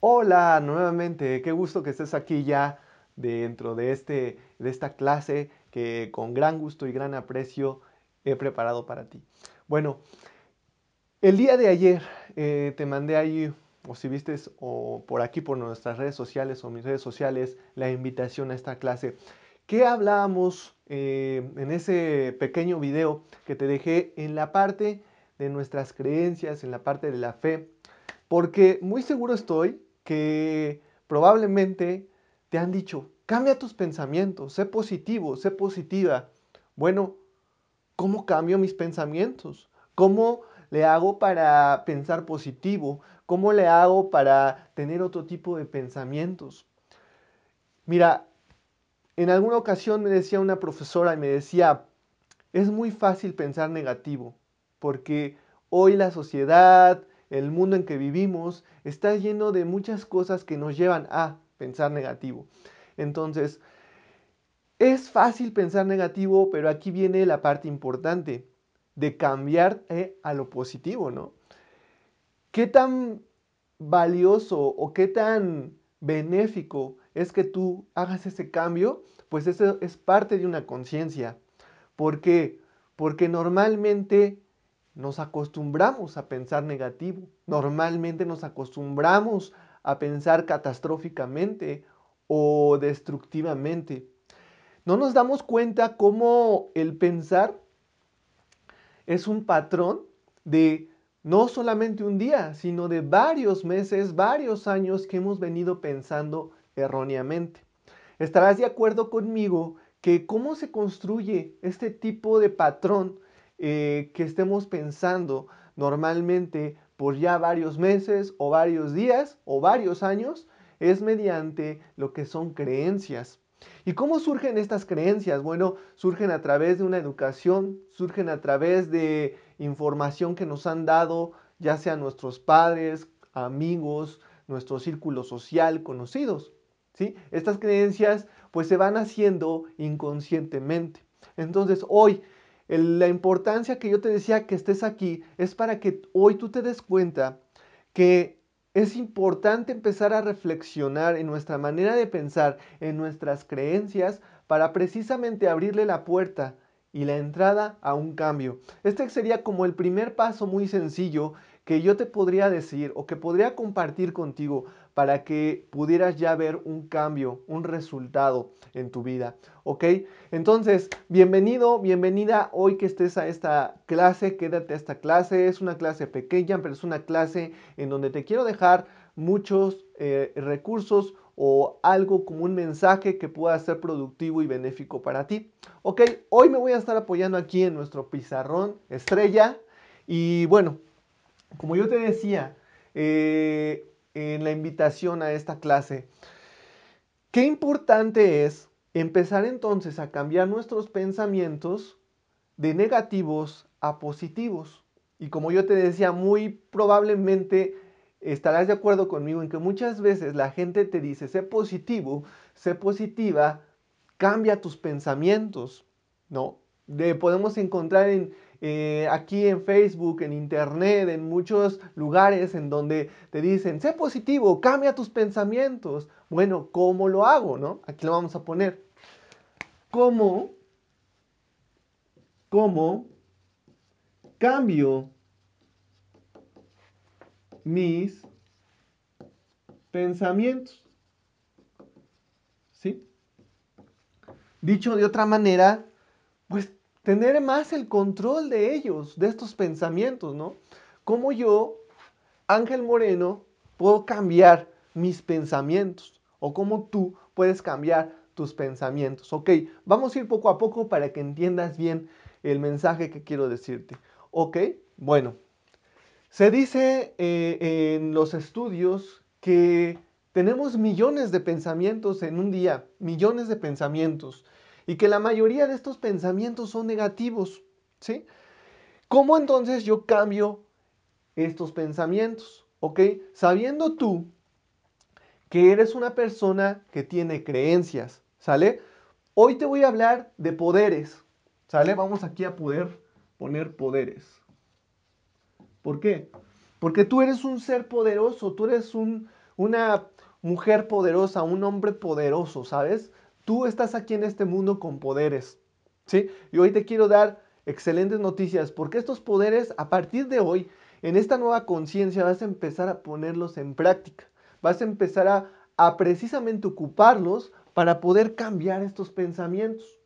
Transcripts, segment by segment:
Hola, nuevamente, qué gusto que estés aquí ya dentro de, este, de esta clase que con gran gusto y gran aprecio he preparado para ti. Bueno, el día de ayer eh, te mandé ahí, o si viste, o por aquí por nuestras redes sociales o mis redes sociales, la invitación a esta clase. ¿Qué hablábamos eh, en ese pequeño video que te dejé en la parte de nuestras creencias, en la parte de la fe? Porque muy seguro estoy que probablemente te han dicho, cambia tus pensamientos, sé positivo, sé positiva. Bueno, ¿cómo cambio mis pensamientos? ¿Cómo le hago para pensar positivo? ¿Cómo le hago para tener otro tipo de pensamientos? Mira, en alguna ocasión me decía una profesora y me decía, es muy fácil pensar negativo, porque hoy la sociedad, el mundo en que vivimos está lleno de muchas cosas que nos llevan a pensar negativo. Entonces, es fácil pensar negativo, pero aquí viene la parte importante de cambiar eh, a lo positivo, ¿no? ¿Qué tan valioso o qué tan benéfico es que tú hagas ese cambio? Pues eso es parte de una conciencia. ¿Por qué? Porque normalmente nos acostumbramos a pensar negativo, normalmente nos acostumbramos a pensar catastróficamente o destructivamente. No nos damos cuenta cómo el pensar es un patrón de no solamente un día, sino de varios meses, varios años que hemos venido pensando erróneamente. Estarás de acuerdo conmigo que cómo se construye este tipo de patrón eh, que estemos pensando normalmente por ya varios meses o varios días o varios años es mediante lo que son creencias. ¿Y cómo surgen estas creencias? Bueno, surgen a través de una educación, surgen a través de información que nos han dado, ya sea nuestros padres, amigos, nuestro círculo social, conocidos. ¿sí? Estas creencias pues se van haciendo inconscientemente. Entonces hoy la importancia que yo te decía que estés aquí es para que hoy tú te des cuenta que es importante empezar a reflexionar en nuestra manera de pensar, en nuestras creencias, para precisamente abrirle la puerta y la entrada a un cambio. Este sería como el primer paso muy sencillo que yo te podría decir o que podría compartir contigo para que pudieras ya ver un cambio, un resultado en tu vida. ¿Ok? Entonces, bienvenido, bienvenida hoy que estés a esta clase, quédate a esta clase. Es una clase pequeña, pero es una clase en donde te quiero dejar muchos eh, recursos o algo como un mensaje que pueda ser productivo y benéfico para ti. Ok, hoy me voy a estar apoyando aquí en nuestro pizarrón estrella y bueno, como yo te decía eh, en la invitación a esta clase, qué importante es empezar entonces a cambiar nuestros pensamientos de negativos a positivos. Y como yo te decía, muy probablemente estarás de acuerdo conmigo en que muchas veces la gente te dice, sé positivo, sé positiva, cambia tus pensamientos, ¿no? De, podemos encontrar en, eh, aquí en Facebook, en Internet, en muchos lugares en donde te dicen, sé positivo, cambia tus pensamientos. Bueno, ¿cómo lo hago? ¿no? Aquí lo vamos a poner. ¿Cómo? ¿Cómo cambio mis pensamientos? ¿Sí? Dicho de otra manera, pues tener más el control de ellos, de estos pensamientos, ¿no? Como yo, Ángel Moreno, puedo cambiar mis pensamientos o cómo tú puedes cambiar tus pensamientos. Ok, vamos a ir poco a poco para que entiendas bien el mensaje que quiero decirte. Ok, bueno, se dice eh, en los estudios que tenemos millones de pensamientos en un día, millones de pensamientos y que la mayoría de estos pensamientos son negativos, ¿sí? ¿Cómo entonces yo cambio estos pensamientos? ¿Ok? Sabiendo tú que eres una persona que tiene creencias, ¿sale? Hoy te voy a hablar de poderes, ¿sale? Vamos aquí a poder poner poderes. ¿Por qué? Porque tú eres un ser poderoso, tú eres un, una mujer poderosa, un hombre poderoso, ¿sabes? Tú estás aquí en este mundo con poderes, ¿sí? Y hoy te quiero dar excelentes noticias porque estos poderes a partir de hoy, en esta nueva conciencia, vas a empezar a ponerlos en práctica. Vas a empezar a, a precisamente ocuparlos para poder cambiar estos pensamientos.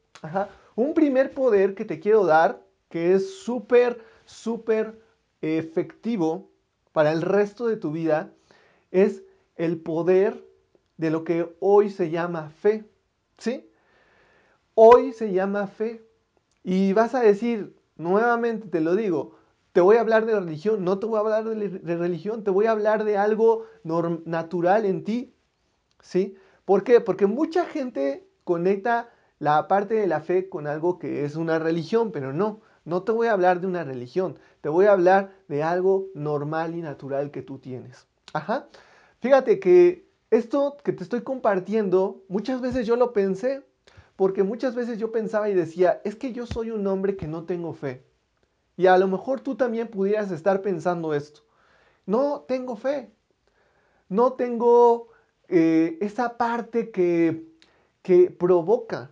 Un primer poder que te quiero dar, que es súper, súper efectivo para el resto de tu vida, es el poder de lo que hoy se llama fe. ¿Sí? Hoy se llama fe. Y vas a decir, nuevamente te lo digo, te voy a hablar de religión, no te voy a hablar de, religión, te voy a hablar de algo natural en ti. ¿Sí? ¿Por qué? Porque mucha gente conecta la parte de la fe con algo que es una religión, pero no, no te voy a hablar de una religión, te voy a hablar de algo normal y natural que tú tienes. Ajá. Fíjate que esto que te estoy compartiendo, muchas veces yo lo pensé, porque muchas veces yo pensaba y decía, es que yo soy un hombre que no tengo fe. Y a lo mejor tú también pudieras estar pensando esto. No tengo fe. No tengo eh, esa parte que, que provoca,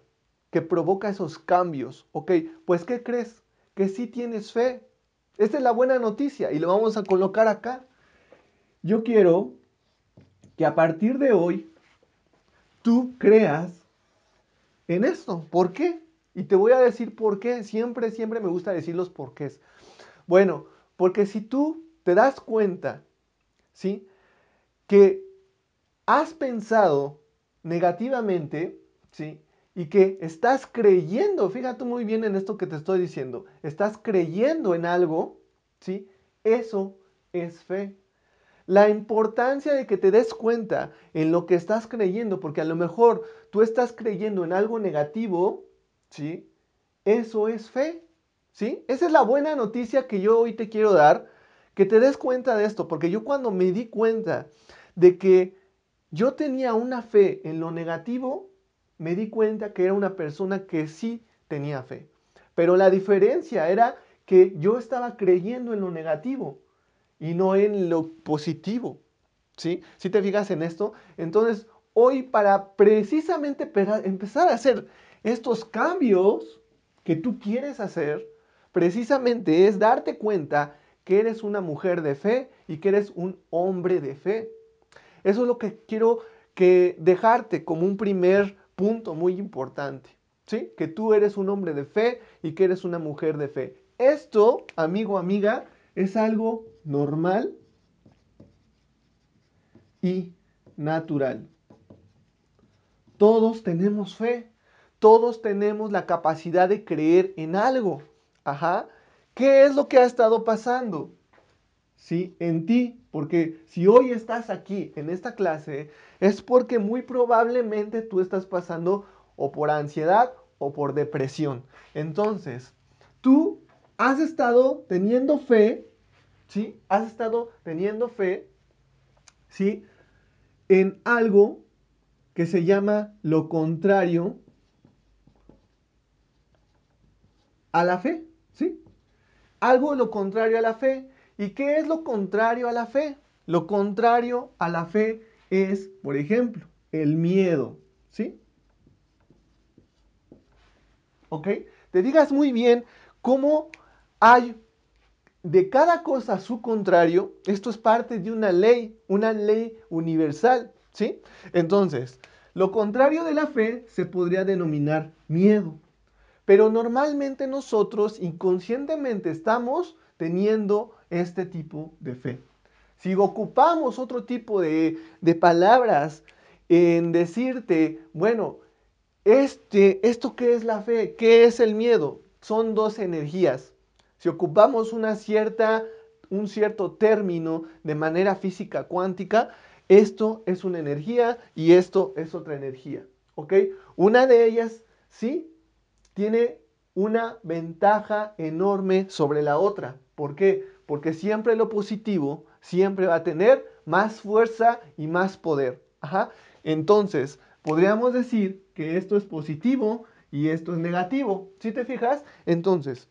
que provoca esos cambios. Ok, pues ¿qué crees? Que sí tienes fe. Esta es la buena noticia y lo vamos a colocar acá. Yo quiero que a partir de hoy tú creas en esto. ¿Por qué? Y te voy a decir por qué. Siempre, siempre me gusta decir los porqués. Bueno, porque si tú te das cuenta, ¿sí? Que has pensado negativamente, ¿sí? Y que estás creyendo, fíjate muy bien en esto que te estoy diciendo, estás creyendo en algo, ¿sí? Eso es fe la importancia de que te des cuenta en lo que estás creyendo, porque a lo mejor tú estás creyendo en algo negativo, ¿sí? Eso es fe, ¿sí? Esa es la buena noticia que yo hoy te quiero dar, que te des cuenta de esto, porque yo cuando me di cuenta de que yo tenía una fe en lo negativo, me di cuenta que era una persona que sí tenía fe. Pero la diferencia era que yo estaba creyendo en lo negativo y no en lo positivo. ¿Sí? Si te fijas en esto, entonces hoy para precisamente empezar a hacer estos cambios que tú quieres hacer, precisamente es darte cuenta que eres una mujer de fe y que eres un hombre de fe. Eso es lo que quiero que dejarte como un primer punto muy importante. ¿Sí? Que tú eres un hombre de fe y que eres una mujer de fe. Esto, amigo, amiga, es algo normal y natural. Todos tenemos fe, todos tenemos la capacidad de creer en algo. Ajá. ¿Qué es lo que ha estado pasando? Sí, en ti, porque si hoy estás aquí en esta clase, es porque muy probablemente tú estás pasando o por ansiedad o por depresión. Entonces, tú has estado teniendo fe ¿sí? Has estado teniendo fe, ¿sí? En algo que se llama lo contrario a la fe, ¿sí? Algo lo contrario a la fe. ¿Y qué es lo contrario a la fe? Lo contrario a la fe es, por ejemplo, el miedo, ¿sí? ¿Ok? Te digas muy bien cómo hay de cada cosa su contrario, esto es parte de una ley, una ley universal, ¿sí? Entonces, lo contrario de la fe se podría denominar miedo, pero normalmente nosotros inconscientemente estamos teniendo este tipo de fe. Si ocupamos otro tipo de, de palabras en decirte, bueno, este, ¿esto qué es la fe? ¿Qué es el miedo? Son dos energías. Si ocupamos una cierta, un cierto término de manera física cuántica, esto es una energía y esto es otra energía. ¿Ok? Una de ellas, sí, tiene una ventaja enorme sobre la otra. ¿Por qué? Porque siempre lo positivo siempre va a tener más fuerza y más poder. Ajá. Entonces, podríamos decir que esto es positivo y esto es negativo. ¿Sí te fijas? Entonces,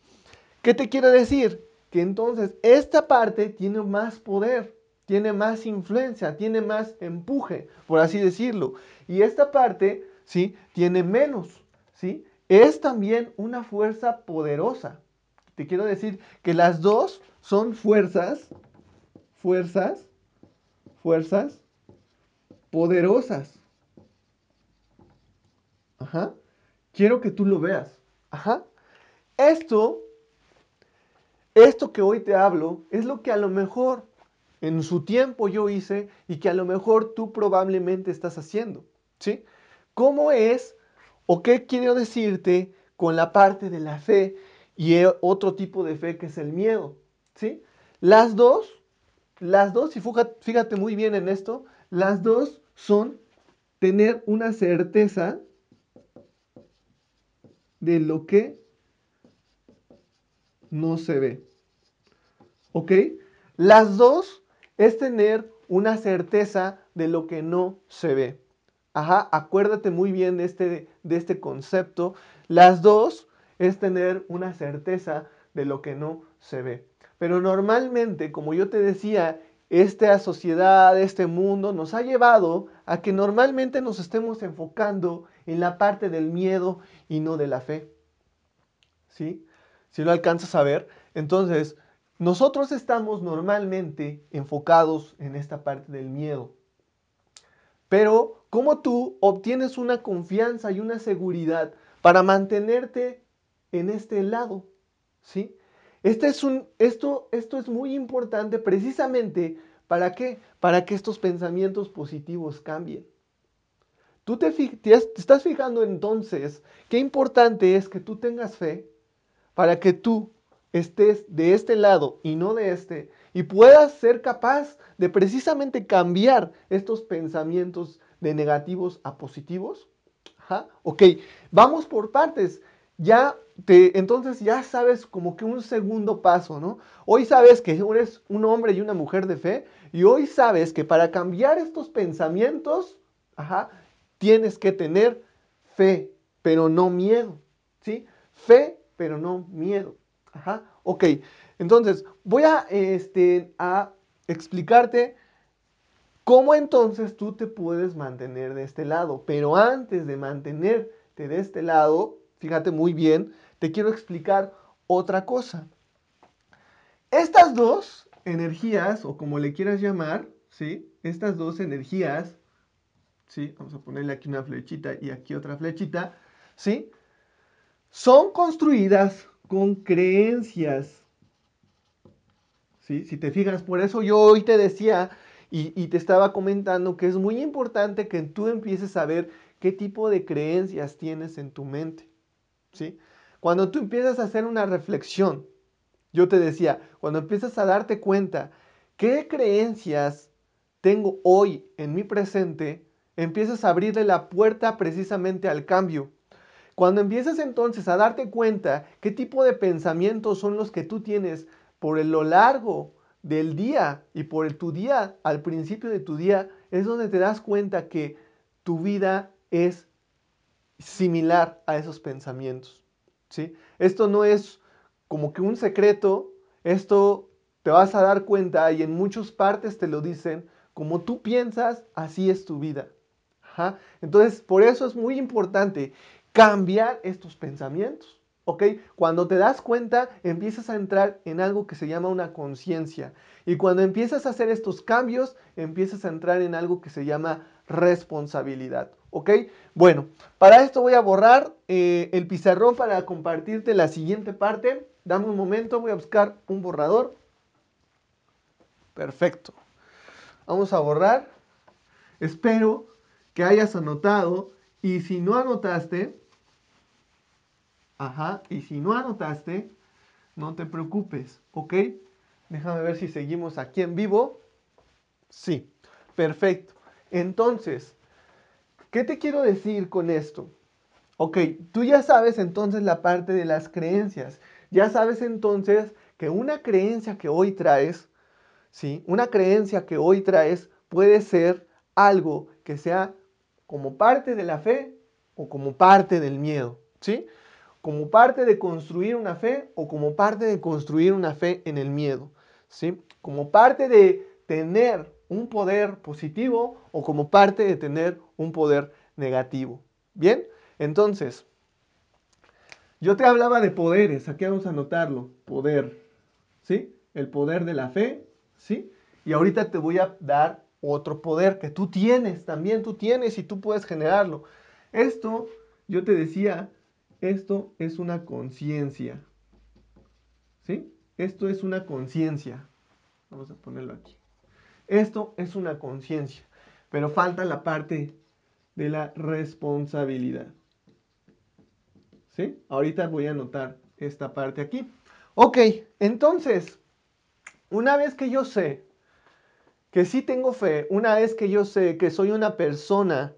¿Qué te quiero decir? Que entonces esta parte tiene más poder, tiene más influencia, tiene más empuje, por así decirlo. Y esta parte, ¿sí? Tiene menos, ¿sí? Es también una fuerza poderosa. Te quiero decir que las dos son fuerzas, fuerzas, fuerzas poderosas. Ajá. Quiero que tú lo veas. Ajá. Esto, esto que hoy te hablo, es lo que a lo mejor en su tiempo yo hice y que a lo mejor tú probablemente estás haciendo. ¿Sí? ¿Cómo es o qué quiero decirte con la parte de la fe y otro tipo de fe que es el miedo? ¿Sí? Las dos, las dos, y fíjate muy bien en esto, las dos son tener una certeza de lo que no se ve. ¿Ok? Las dos es tener una certeza de lo que no se ve. Ajá, acuérdate muy bien de este, de este concepto. Las dos es tener una certeza de lo que no se ve. Pero normalmente, como yo te decía, esta sociedad, este mundo nos ha llevado a que normalmente nos estemos enfocando en la parte del miedo y no de la fe. ¿Sí? Si lo alcanzas a ver, entonces nosotros estamos normalmente enfocados en esta parte del miedo. Pero, ¿cómo tú obtienes una confianza y una seguridad para mantenerte en este lado? ¿Sí? Este es un, esto, esto es muy importante precisamente para qué? Para que estos pensamientos positivos cambien. Tú te, te estás fijando entonces qué importante es que tú tengas fe para que tú estés de este lado y no de este, y puedas ser capaz de precisamente cambiar estos pensamientos de negativos a positivos. Ajá. Ok, vamos por partes. Ya te, entonces ya sabes como que un segundo paso, ¿no? Hoy sabes que eres un hombre y una mujer de fe, y hoy sabes que para cambiar estos pensamientos, ajá, tienes que tener fe, pero no miedo, ¿sí? Fe, pero no miedo. Ajá, ok. Entonces, voy a, este, a explicarte cómo entonces tú te puedes mantener de este lado. Pero antes de mantenerte de este lado, fíjate muy bien, te quiero explicar otra cosa. Estas dos energías, o como le quieras llamar, ¿sí? Estas dos energías, ¿sí? Vamos a ponerle aquí una flechita y aquí otra flechita, ¿sí? Son construidas con creencias. ¿Sí? Si te fijas, por eso yo hoy te decía y, te estaba comentando que es muy importante que tú empieces a ver qué tipo de creencias tienes en tu mente. ¿sí? Cuando tú empiezas a hacer una reflexión, yo te decía, cuando empiezas a darte cuenta qué creencias tengo hoy en mi presente, empiezas a abrirle la puerta precisamente al cambio. Cuando empiezas entonces a darte cuenta qué tipo de pensamientos son los que tú tienes por lo largo del día y por tu día, al principio de tu día, es donde te das cuenta que tu vida es similar a esos pensamientos. ¿sí? Esto no es como que un secreto, esto te vas a dar cuenta y en muchas partes te lo dicen, como tú piensas, así es tu vida. Entonces, por eso es muy importante cambiar estos pensamientos. ¿Ok? Cuando te das cuenta, empiezas a entrar en algo que se llama una conciencia. Y cuando empiezas a hacer estos cambios, empiezas a entrar en algo que se llama responsabilidad. ¿Ok? Bueno, para esto voy a borrar eh, el pizarrón para compartirte la siguiente parte. Dame un momento, voy a buscar un borrador. Perfecto. Vamos a borrar. Espero que hayas anotado y si no anotaste, ajá, y si no anotaste, no te preocupes, ¿ok? Déjame ver si seguimos aquí en vivo. Sí, perfecto. Entonces, ¿qué te quiero decir con esto? Ok, tú ya sabes entonces la parte de las creencias. Ya sabes entonces que una creencia que hoy traes, ¿sí? Una creencia que hoy traes puede ser algo que sea como parte de la fe o como parte del miedo, ¿sí? Como parte de construir una fe o como parte de construir una fe en el miedo, ¿sí? Como parte de tener un poder positivo o como parte de tener un poder negativo. Bien, entonces, yo te hablaba de poderes, aquí vamos a anotarlo, poder, ¿sí? El poder de la fe, ¿sí? Y ahorita te voy a dar otro poder que tú tienes, también tú tienes y tú puedes generarlo. Esto, yo te decía, esto es una conciencia, ¿sí? Esto es una conciencia. Vamos a ponerlo aquí. Esto es una conciencia, pero falta la parte de la responsabilidad. ¿Sí? Ahorita voy a anotar esta parte aquí. Ok, entonces, una vez que yo sé que sí tengo fe, una vez que yo sé que soy una persona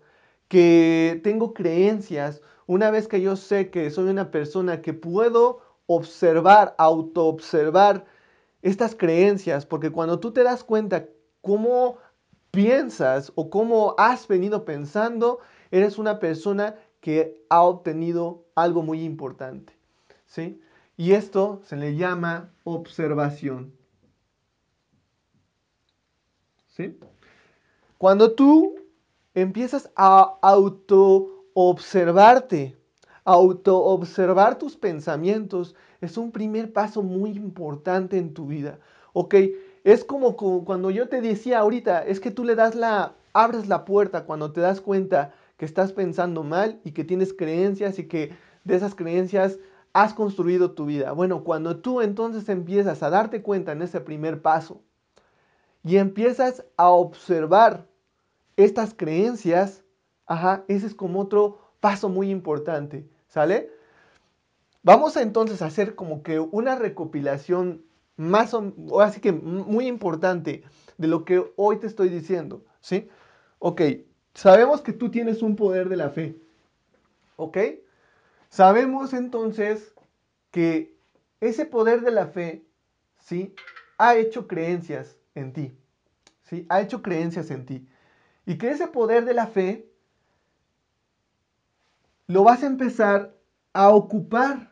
que tengo creencias, una vez que yo sé que soy una persona que puedo observar, autoobservar estas creencias, porque cuando tú te das cuenta cómo piensas o cómo has venido pensando, eres una persona que ha obtenido algo muy importante. ¿sí? Y esto se le llama observación. Cuando tú empiezas a auto-observarte, auto-observar tus pensamientos, es un primer paso muy importante en tu vida. ¿Ok? Es como, cuando yo te decía ahorita, es que tú le das la, abres la puerta cuando te das cuenta que estás pensando mal y que tienes creencias y que de esas creencias has construido tu vida. Bueno, cuando tú entonces empiezas a darte cuenta en ese primer paso y empiezas a observar estas creencias, ajá, ese es como otro paso muy importante, ¿sale? Vamos a entonces a hacer como que una recopilación más o así que muy importante de lo que hoy te estoy diciendo, ¿sí? Ok, sabemos que tú tienes un poder de la fe, ¿ok? Sabemos entonces que ese poder de la fe, ¿sí? Ha hecho creencias en ti, ¿sí? Ha hecho creencias en ti. Y que ese poder de la fe lo vas a empezar a ocupar,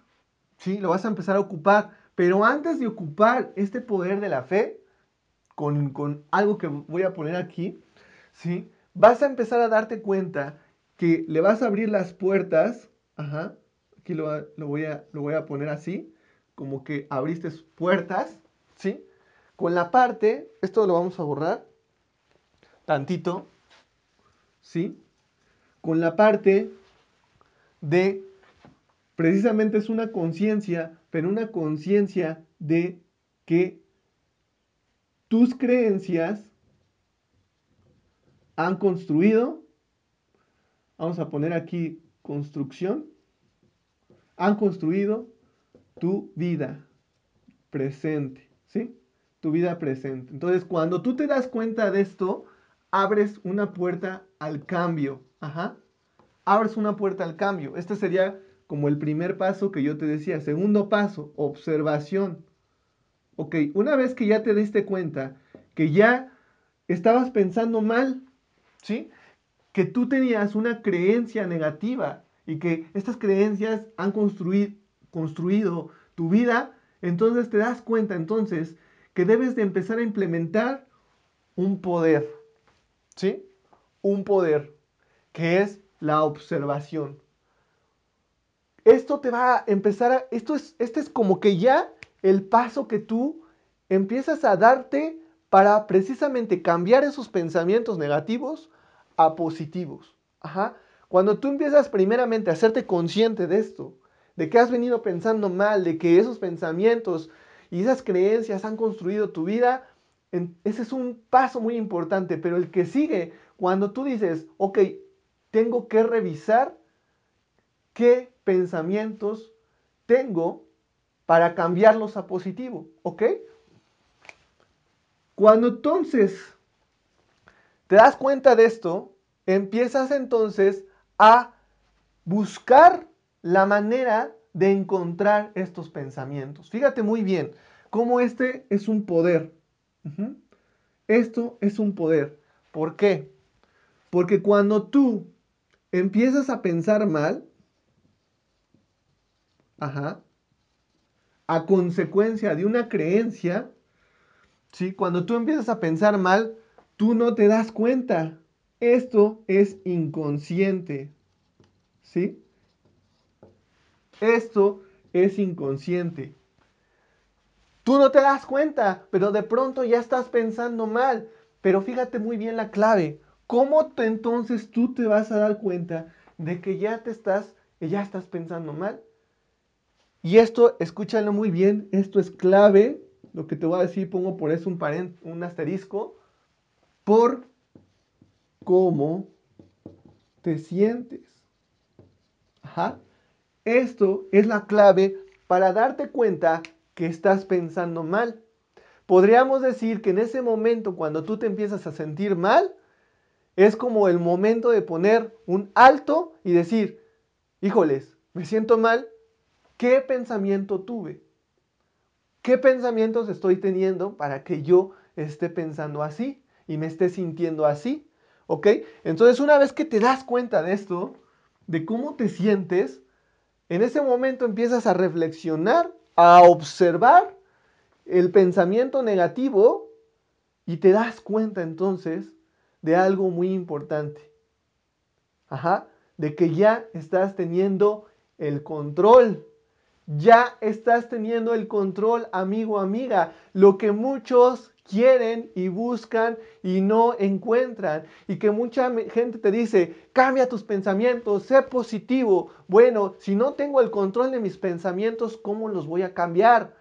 ¿sí? Lo vas a empezar a ocupar pero antes de ocupar este poder de la fe, con, algo que voy a poner aquí, ¿sí? vas a empezar a darte cuenta que le vas a abrir las puertas, ajá, aquí lo, voy, a, lo voy a poner así, como que abriste puertas, ¿sí? Con la parte, esto lo vamos a borrar, tantito, ¿sí? Con la parte de, precisamente es una conciencia pero una conciencia de que tus creencias han construido, vamos a poner aquí construcción, han construido tu vida presente, ¿sí? Tu vida presente. Entonces, cuando tú te das cuenta de esto, abres una puerta al cambio, ajá. Abres una puerta al cambio. Este sería como el primer paso que yo te decía. Segundo paso, observación. Ok, una vez que ya te diste cuenta que ya estabas pensando mal, ¿sí? Que tú tenías una creencia negativa y que estas creencias han construido, construido tu vida, entonces te das cuenta entonces que debes de empezar a implementar un poder, ¿sí? Un poder que es la observación esto te va a empezar a, esto es, este es como que ya el paso que tú empiezas a darte para precisamente cambiar esos pensamientos negativos a positivos. Ajá. Cuando tú empiezas primeramente a hacerte consciente de esto, de que has venido pensando mal, de que esos pensamientos y esas creencias han construido tu vida, ese es un paso muy importante, pero el que sigue, cuando tú dices, ok, tengo que revisar qué pensamientos tengo para cambiarlos a positivo, ¿ok? Cuando entonces te das cuenta de esto, empiezas entonces a buscar la manera de encontrar estos pensamientos. Fíjate muy bien cómo este es un poder. Esto es un poder. ¿Por qué? Porque cuando tú empiezas a pensar mal, Ajá. A consecuencia de una creencia, ¿sí? Cuando tú empiezas a pensar mal, tú no te das cuenta. Esto es inconsciente. ¿Sí? Esto es inconsciente. Tú no te das cuenta, pero de pronto ya estás pensando mal. Pero fíjate muy bien la clave. ¿Cómo entonces tú te vas a dar cuenta de que ya te estás, ya estás pensando mal? Y esto, escúchalo muy bien, esto es clave. Lo que te voy a decir, pongo por eso un, un asterisco. Por cómo te sientes. Ajá. Esto es la clave para darte cuenta que estás pensando mal. Podríamos decir que en ese momento, cuando tú te empiezas a sentir mal, es como el momento de poner un alto y decir, híjoles, me siento mal, ¿qué pensamiento tuve? ¿Qué pensamientos estoy teniendo para que yo esté pensando así y me esté sintiendo así? ¿Ok? Entonces una vez que te das cuenta de esto, de cómo te sientes, en ese momento empiezas a reflexionar, a observar el pensamiento negativo y te das cuenta entonces de algo muy importante. Ajá, de que ya estás teniendo el control. Ya estás teniendo el control, amigo, amiga. Lo que muchos quieren y buscan y no encuentran. Y que mucha gente te dice, cambia tus pensamientos, sé positivo. Bueno, si no tengo el control de mis pensamientos, ¿cómo los voy a cambiar?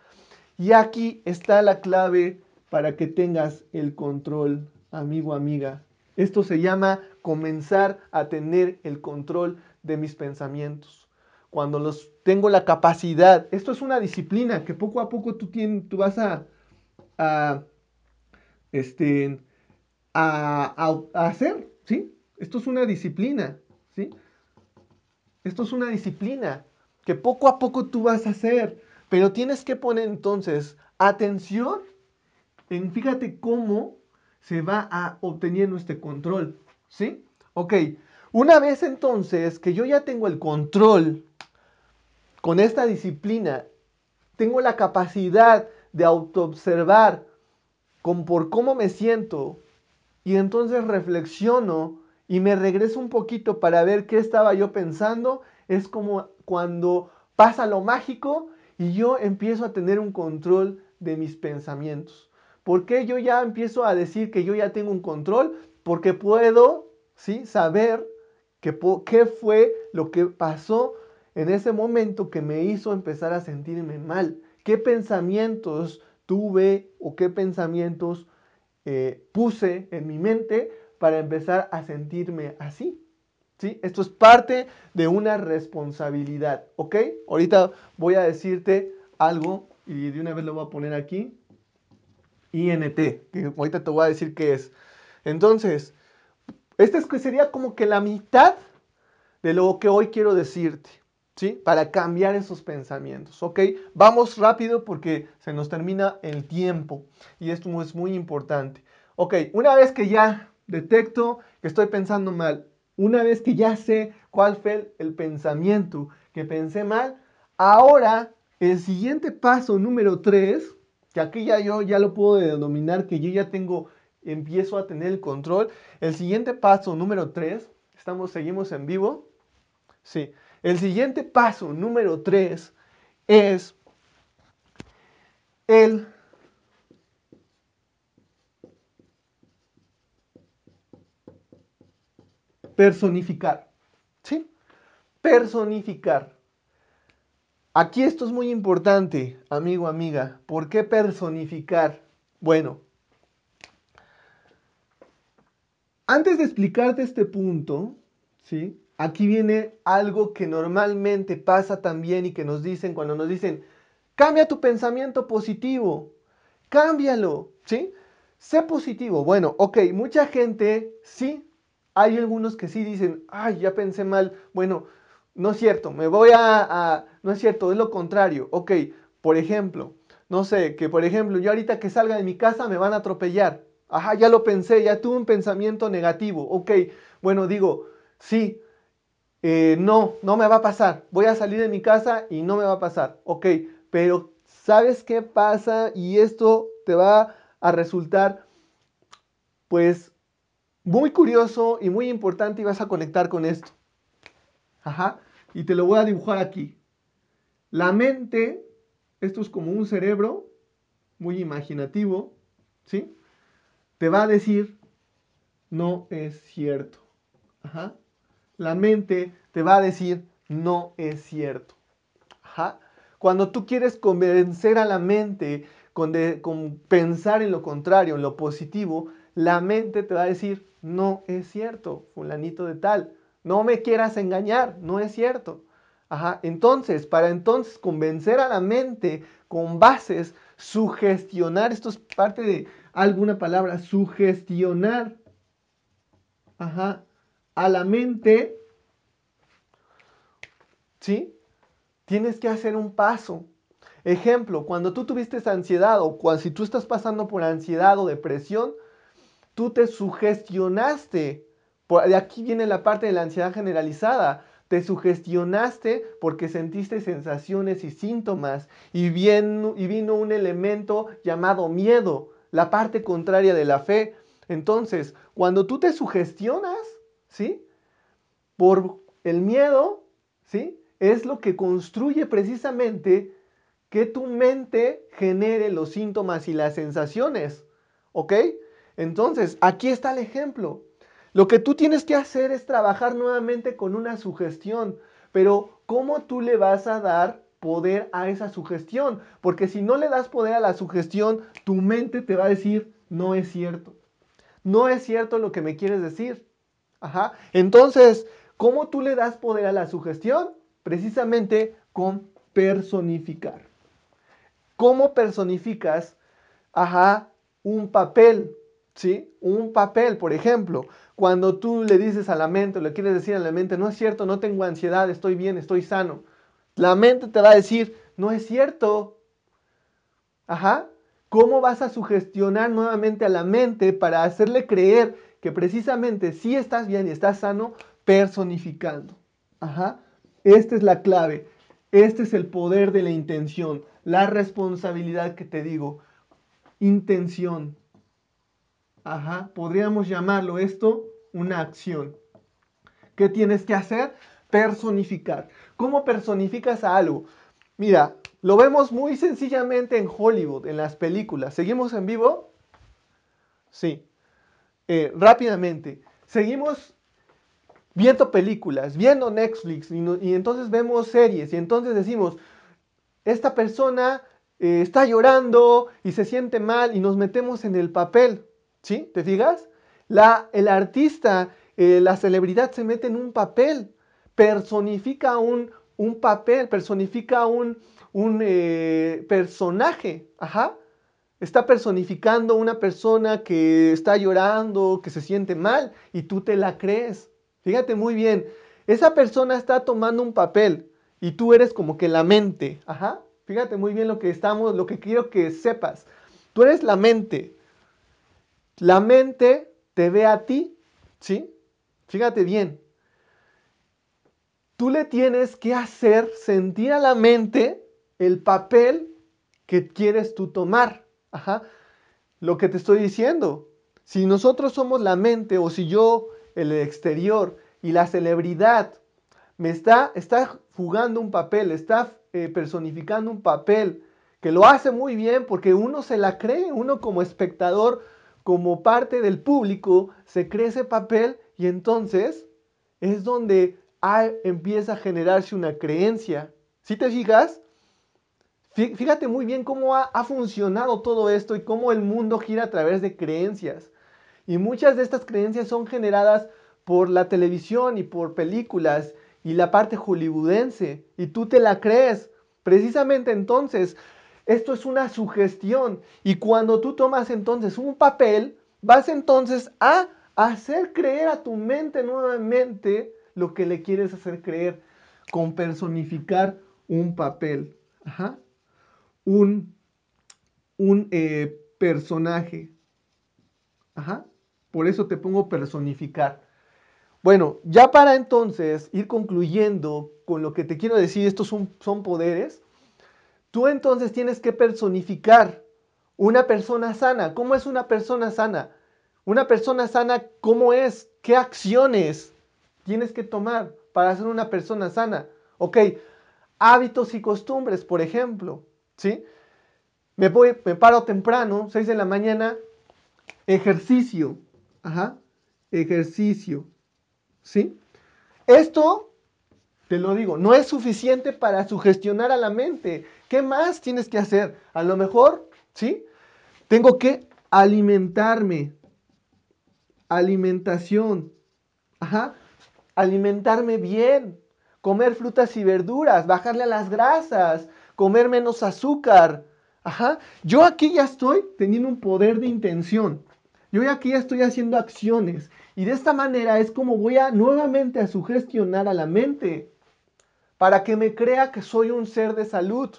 Y aquí está la clave para que tengas el control, amigo, amiga. Esto se llama comenzar a tener el control de mis pensamientos. Cuando los tengo la capacidad, esto es una disciplina que poco a poco tú, tienes, tú vas a, a este, a, hacer, ¿sí? Esto es una disciplina, ¿sí? Esto es una disciplina que poco a poco tú vas a hacer, pero tienes que poner entonces atención en, fíjate cómo se va a obteniendo este control, ¿sí? Ok, una vez entonces que yo ya tengo el control con esta disciplina, tengo la capacidad de autoobservar, con por cómo me siento y entonces reflexiono y me regreso un poquito para ver qué estaba yo pensando, es como cuando pasa lo mágico y yo empiezo a tener un control de mis pensamientos. ¿Por qué yo ya empiezo a decir que yo ya tengo un control? Porque puedo ¿sí? saber qué fue lo que pasó en ese momento que me hizo empezar a sentirme mal. ¿Qué pensamientos tuve o qué pensamientos eh, puse en mi mente para empezar a sentirme así. ¿Sí? Esto es parte de una responsabilidad, ¿ok? Ahorita voy a decirte algo y de una vez lo voy a poner aquí. INT, que ahorita te voy a decir qué es. Entonces, este sería como que la mitad de lo que hoy quiero decirte. Para cambiar esos pensamientos, ¿ok? Vamos rápido porque se nos termina el tiempo y esto es muy importante. Ok, una vez que ya detecto que estoy pensando mal, una vez que ya sé cuál fue el pensamiento que pensé mal, ahora el siguiente paso número 3, que aquí ya yo ya lo puedo denominar que yo ya tengo, empiezo a tener el control. El siguiente paso número 3, estamos, seguimos en vivo. Sí. El siguiente paso, número 3, es el personificar. ¿Sí? Personificar. Aquí esto es muy importante, amigo, amiga. ¿Por qué personificar? Bueno, antes de explicarte este punto, ¿sí? Aquí viene algo que normalmente pasa también y que nos dicen cuando nos dicen, cambia tu pensamiento positivo, cámbialo, ¿sí? Sé positivo. Bueno, ok, mucha gente sí, hay algunos que sí dicen, ay, ya pensé mal, bueno, no es cierto, me voy a, no es cierto, es lo contrario, ok, por ejemplo, no sé, que por ejemplo, yo ahorita que salga de mi casa me van a atropellar, ajá, ya lo pensé, ya tuve un pensamiento negativo, ok, bueno, digo, sí, eh, no, no me va a pasar, voy a salir de mi casa y no me va a pasar, ok, pero ¿sabes qué pasa? Y esto te va a resultar, pues, muy curioso y muy importante y vas a conectar con esto. Ajá. Y te lo voy a dibujar aquí. La mente, esto es como un cerebro muy imaginativo, ¿sí? Te va a decir, no es cierto. Ajá. La mente te va a decir, no es cierto. Ajá. Cuando tú quieres convencer a la mente con, pensar en lo contrario, en lo positivo, la mente te va a decir, no es cierto, fulanito de tal, no me quieras engañar, no es cierto. Ajá. Entonces, para entonces convencer a la mente con bases, sugestionar, esto es parte de alguna palabra, sugestionar ajá, a la mente, ¿sí? Tienes que hacer un paso. Ejemplo, cuando tú tuviste ansiedad o cuando, si tú estás pasando por ansiedad o depresión, tú te sugestionaste. de aquí viene la parte de la ansiedad generalizada. Te sugestionaste porque sentiste sensaciones y síntomas y, y vino un elemento llamado miedo, la parte contraria de la fe. Entonces, cuando tú te sugestionas, ¿sí? Por el miedo, ¿sí? Es lo que construye precisamente que tu mente genere los síntomas y las sensaciones, ¿ok? Entonces, aquí está el ejemplo. Lo que tú tienes que hacer es trabajar nuevamente con una sugestión, pero ¿cómo tú le vas a dar poder a esa sugestión? Porque si no le das poder a la sugestión, tu mente te va a decir, no es cierto. No es cierto lo que me quieres decir. Ajá. Entonces, ¿cómo tú le das poder a la sugestión? Precisamente con personificar. ¿Cómo personificas, ajá, un papel? ¿Sí? Un papel, por ejemplo, cuando tú le dices a la mente, le quieres decir a la mente, no es cierto, no tengo ansiedad, estoy bien, estoy sano. La mente te va a decir, no es cierto. Ajá. ¿Cómo vas a sugestionar nuevamente a la mente para hacerle creer que precisamente si estás bien y estás sano, personificando? Ajá. Esta es la clave. Este es el poder de la intención, la responsabilidad que te digo. Intención. Ajá, podríamos llamarlo esto una acción. ¿Qué tienes que hacer? Personificar. ¿Cómo personificas a algo? Mira, lo vemos muy sencillamente en Hollywood, en las películas. ¿Seguimos en vivo? Sí. Eh, rápidamente. Seguimos viendo películas, viendo Netflix y, entonces vemos series y entonces decimos, esta persona eh, está llorando y se siente mal y nos metemos en el papel. ¿Sí? ¿Te fijas? El artista, eh, la celebridad se mete en un papel, personifica un, un papel, personifica un, un personaje. Ajá. Está personificando una persona que está llorando, que se siente mal y tú te la crees. Fíjate muy bien, esa persona está tomando un papel y tú eres como que la mente. Ajá. Fíjate muy bien lo que estamos, lo que quiero que sepas. Tú eres la mente. La mente te ve a ti, ¿sí? Fíjate bien. Tú le tienes que hacer sentir a la mente el papel que quieres tú tomar. Ajá. Lo que te estoy diciendo. Si nosotros somos la mente o si yo el exterior y la celebridad me está, está jugando un papel, está eh, personificando un papel que lo hace muy bien porque uno se la cree, uno como espectador como parte del público, se cree ese papel y entonces es donde empieza a generarse una creencia. Si te fijas, fíjate muy bien cómo ha, funcionado todo esto y cómo el mundo gira a través de creencias. Y muchas de estas creencias son generadas por la televisión y por películas y la parte hollywoodense. Y tú te la crees. Precisamente entonces esto es una sugestión. Y cuando tú tomas entonces un papel, vas entonces a hacer creer a tu mente nuevamente lo que le quieres hacer creer con personificar un papel. Un, un eh, personaje. Ajá. Por eso te pongo personificar. Bueno, ya para entonces ir concluyendo con lo que te quiero decir, estos son, son poderes. Tú entonces tienes que personificar Una persona sana, ¿cómo es una persona sana? Una persona sana, ¿cómo es? ¿Qué acciones tienes que tomar para ser una persona sana? Ok, hábitos y costumbres, por ejemplo, ¿sí? Me, voy, me paro temprano, 6 de la mañana, ejercicio, ajá, ejercicio, ¿sí? Esto, te lo digo, no es suficiente para sugestionar a la mente. ¿Qué más tienes que hacer? A lo mejor, ¿sí? Tengo que alimentarme. Alimentación. Ajá. Alimentarme bien. Comer frutas y verduras. Bajarle a las grasas. Comer menos azúcar. Ajá. Yo aquí ya estoy teniendo un poder de intención. Yo aquí ya estoy haciendo acciones. Y de esta manera es como voy a nuevamente a sugestionar a la mente. Para que me crea que soy un ser de salud.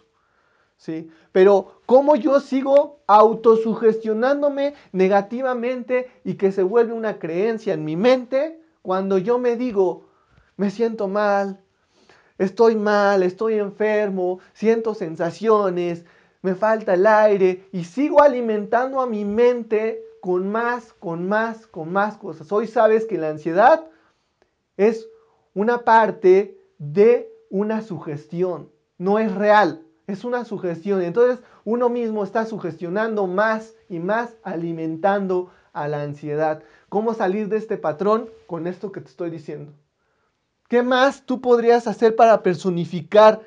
¿sí? Pero cómo yo sigo autosugestionándome negativamente y que se vuelve una creencia en mi mente cuando yo me digo, me siento mal, estoy mal, estoy enfermo, siento sensaciones, me falta el aire y sigo alimentando a mi mente con más, con más, con más cosas. Hoy sabes que la ansiedad es una parte de una sugestión, no es real. Es una sugestión. Entonces uno mismo está sugestionando más y más, alimentando a la ansiedad. ¿Cómo salir de este patrón? Con esto que te estoy diciendo. ¿Qué más tú podrías hacer para personificar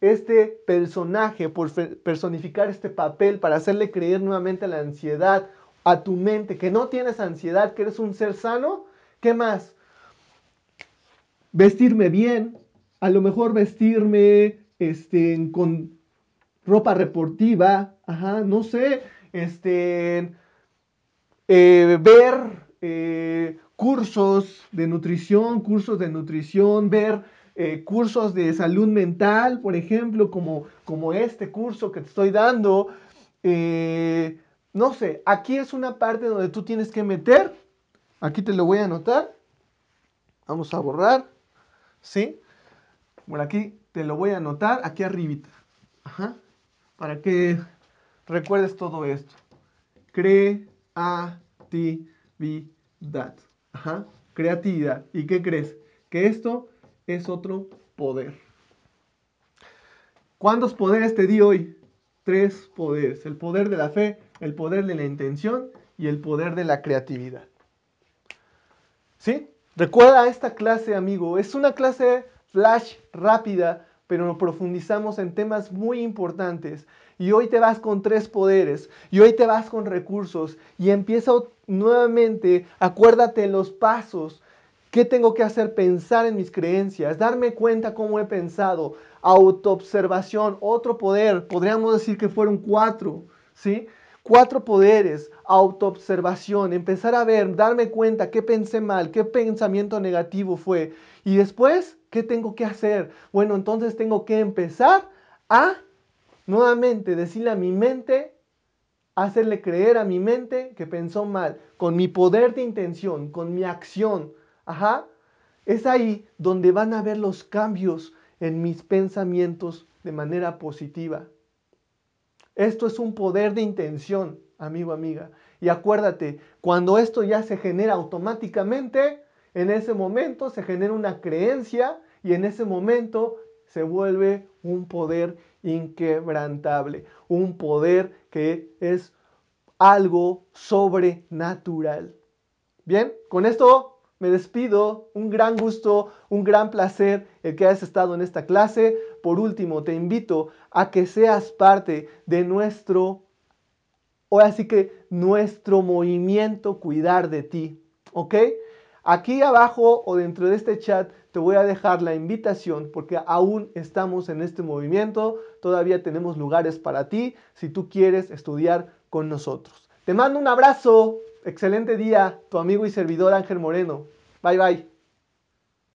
este personaje, por personificar este papel, para hacerle creer nuevamente la ansiedad, a tu mente, que no tienes ansiedad, que eres un ser sano? ¿Qué más? Vestirme bien, a lo mejor vestirme este, con ropa reportiva, ajá, no sé, este, eh, ver eh, cursos de nutrición, cursos de nutrición, ver eh, cursos de salud mental, por ejemplo, como, como este curso que te estoy dando. no sé, aquí es una parte donde tú tienes que meter, aquí te lo voy a anotar, vamos a borrar, ¿sí? Por aquí te lo voy a anotar, aquí arribita. Ajá para que recuerdes todo esto. Creatividad. Ajá. Creatividad. ¿Y qué crees? Que esto es otro poder. ¿Cuántos poderes te di hoy? Tres poderes. El poder de la fe, el poder de la intención y el poder de la creatividad. ¿Sí? Recuerda esta clase, amigo. Es una clase flash rápida pero profundizamos en temas muy importantes. Y hoy te vas con tres poderes, y hoy te vas con recursos, y empieza nuevamente, acuérdate los pasos. ¿Qué tengo que hacer? Pensar en mis creencias, darme cuenta cómo he pensado, autoobservación, otro poder, podríamos decir que fueron cuatro, ¿sí? Cuatro poderes, autoobservación, empezar a ver, darme cuenta qué pensé mal, qué pensamiento negativo fue. Y después, ¿qué tengo que hacer? Bueno, entonces tengo que empezar a nuevamente decirle a mi mente, hacerle creer a mi mente que pensó mal, con mi poder de intención, con mi acción. Ajá. Es ahí donde van a ver los cambios en mis pensamientos de manera positiva. Esto es un poder de intención, amigo, amiga. Y acuérdate, cuando esto ya se genera automáticamente, en ese momento se genera una creencia y en ese momento se vuelve un poder inquebrantable, un poder que es algo sobrenatural. Bien, con esto me despido. Un gran gusto, un gran placer el que hayas estado en esta clase. Por último, te invito a que seas parte de nuestro, o así que nuestro movimiento Cuidar de ti. ¿Ok? Aquí abajo o dentro de este chat te voy a dejar la invitación porque aún estamos en este movimiento, todavía tenemos lugares para ti si tú quieres estudiar con nosotros. Te mando un abrazo, Excelente día, tu amigo y servidor Ángel Moreno. Bye bye.